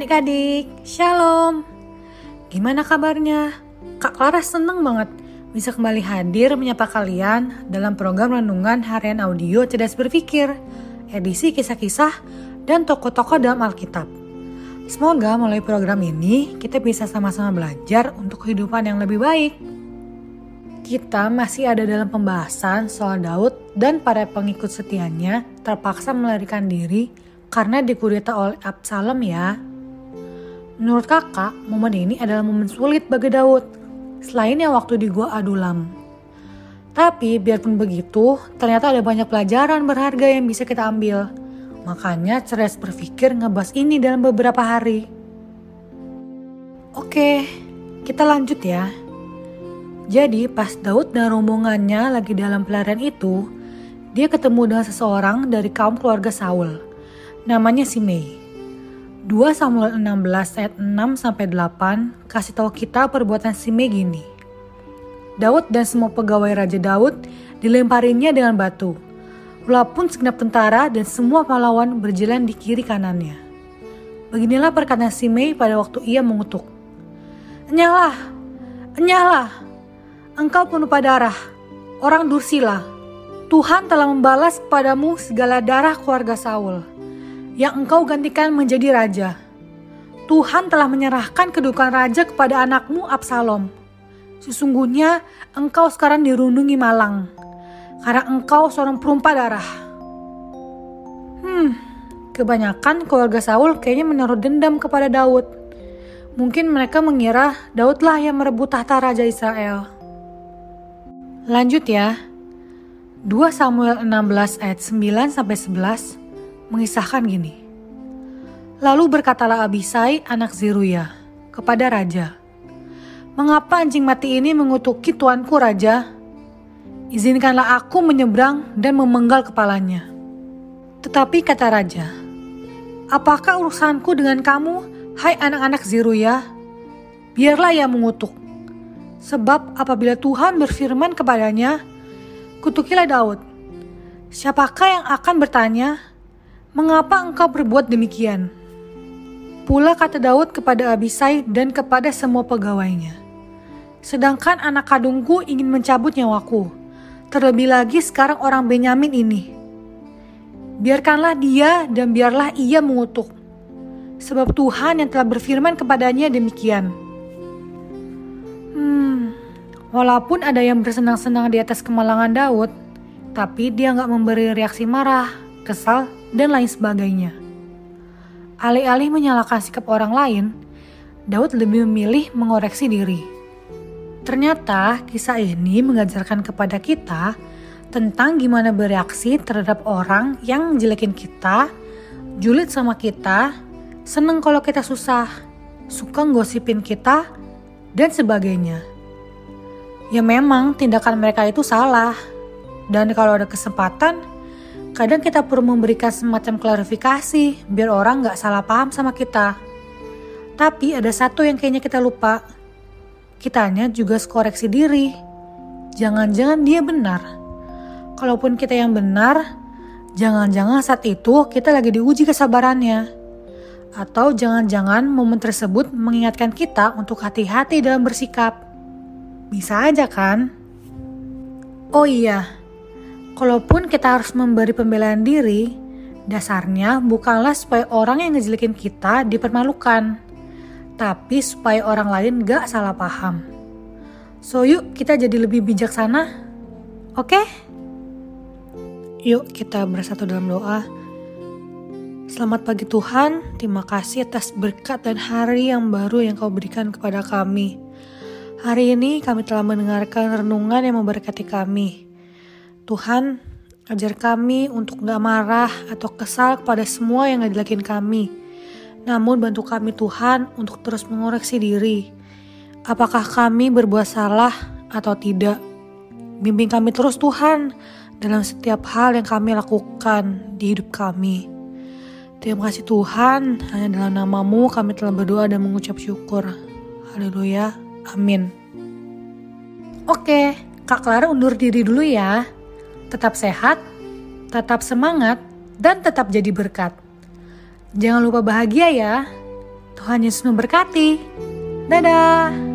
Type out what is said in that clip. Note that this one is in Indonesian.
adik-adik, Shalom. Gimana kabarnya? Kak Clara seneng banget bisa kembali hadir menyapa kalian dalam program Renungan Harian Audio Cerdas Berpikir, edisi kisah-kisah dan tokoh-tokoh dalam Alkitab. Semoga melalui program ini kita bisa sama-sama belajar untuk kehidupan yang lebih baik. Kita masih ada dalam pembahasan soal Daud dan para pengikut setianya terpaksa melarikan diri karena dikudeta oleh Absalom ya. Menurut kakak, momen ini adalah momen sulit bagi Daud, selain yang waktu di Gua Adulam. Tapi biarpun begitu, ternyata ada banyak pelajaran berharga yang bisa kita ambil. Makanya cerdas berpikir ngebahas ini dalam beberapa hari. Oke, kita lanjut ya. Jadi pas Daud dan rombongannya lagi dalam pelarian itu, dia ketemu dengan seseorang dari kaum keluarga Saul. Namanya Simei. 2 Samuel 16 ayat 6 sampai 8 kasih tahu kita perbuatan Simei gini. Daud dan semua pegawai Raja Daud dilemparinya dengan batu. Walaupun segenap tentara dan semua pahlawan berjalan di kiri kanannya. Beginilah perkataan Simei pada waktu ia mengutuk. Enyahlah, enyahlah, engkau penuh darah, orang Dursila. Tuhan telah membalas kepadamu segala darah keluarga Saul yang engkau gantikan menjadi raja. Tuhan telah menyerahkan kedudukan raja kepada anakmu Absalom. Sesungguhnya engkau sekarang dirundungi malang, karena engkau seorang perumpa darah. Hmm, kebanyakan keluarga Saul kayaknya menaruh dendam kepada Daud. Mungkin mereka mengira Daudlah yang merebut tahta Raja Israel. Lanjut ya. 2 Samuel 16 ayat 9 sampai 11 mengisahkan gini. Lalu berkatalah Abisai anak Zeruya kepada raja, Mengapa anjing mati ini mengutuki tuanku raja? Izinkanlah aku menyeberang dan memenggal kepalanya. Tetapi kata raja, Apakah urusanku dengan kamu, hai anak-anak Zeruya? Biarlah ia mengutuk. Sebab apabila Tuhan berfirman kepadanya, kutukilah Daud. Siapakah yang akan bertanya, Mengapa engkau berbuat demikian? Pula kata Daud kepada Abisai dan kepada semua pegawainya. Sedangkan anak kandungku ingin mencabut nyawaku. Terlebih lagi sekarang orang Benyamin ini. Biarkanlah dia dan biarlah ia mengutuk. Sebab Tuhan yang telah berfirman kepadanya demikian. Hmm, walaupun ada yang bersenang-senang di atas kemalangan Daud, tapi dia nggak memberi reaksi marah, kesal, dan lain sebagainya. Alih-alih menyalahkan sikap orang lain, Daud lebih memilih mengoreksi diri. Ternyata kisah ini mengajarkan kepada kita tentang gimana bereaksi terhadap orang yang menjelekin kita, julid sama kita, seneng kalau kita susah, suka ngosipin kita, dan sebagainya. Ya memang tindakan mereka itu salah, dan kalau ada kesempatan, Kadang kita perlu memberikan semacam klarifikasi biar orang nggak salah paham sama kita. Tapi ada satu yang kayaknya kita lupa. Kitanya juga skoreksi diri. Jangan-jangan dia benar. Kalaupun kita yang benar, jangan-jangan saat itu kita lagi diuji kesabarannya. Atau jangan-jangan momen tersebut mengingatkan kita untuk hati-hati dalam bersikap. Bisa aja kan? Oh iya, Kalaupun kita harus memberi pembelaan diri, dasarnya bukanlah supaya orang yang ngejelekin kita dipermalukan, tapi supaya orang lain gak salah paham. So yuk kita jadi lebih bijaksana, oke? Okay? Yuk kita bersatu dalam doa. Selamat pagi Tuhan, terima kasih atas berkat dan hari yang baru yang kau berikan kepada kami. Hari ini kami telah mendengarkan renungan yang memberkati kami. Tuhan, ajar kami untuk gak marah atau kesal kepada semua yang ngejelekin kami. Namun bantu kami Tuhan untuk terus mengoreksi diri. Apakah kami berbuat salah atau tidak? Bimbing kami terus Tuhan dalam setiap hal yang kami lakukan di hidup kami. Terima kasih Tuhan, hanya dalam namamu kami telah berdoa dan mengucap syukur. Haleluya, amin. Oke, Kak Clara undur diri dulu ya tetap sehat, tetap semangat, dan tetap jadi berkat. Jangan lupa bahagia ya. Tuhan Yesus memberkati. Dadah.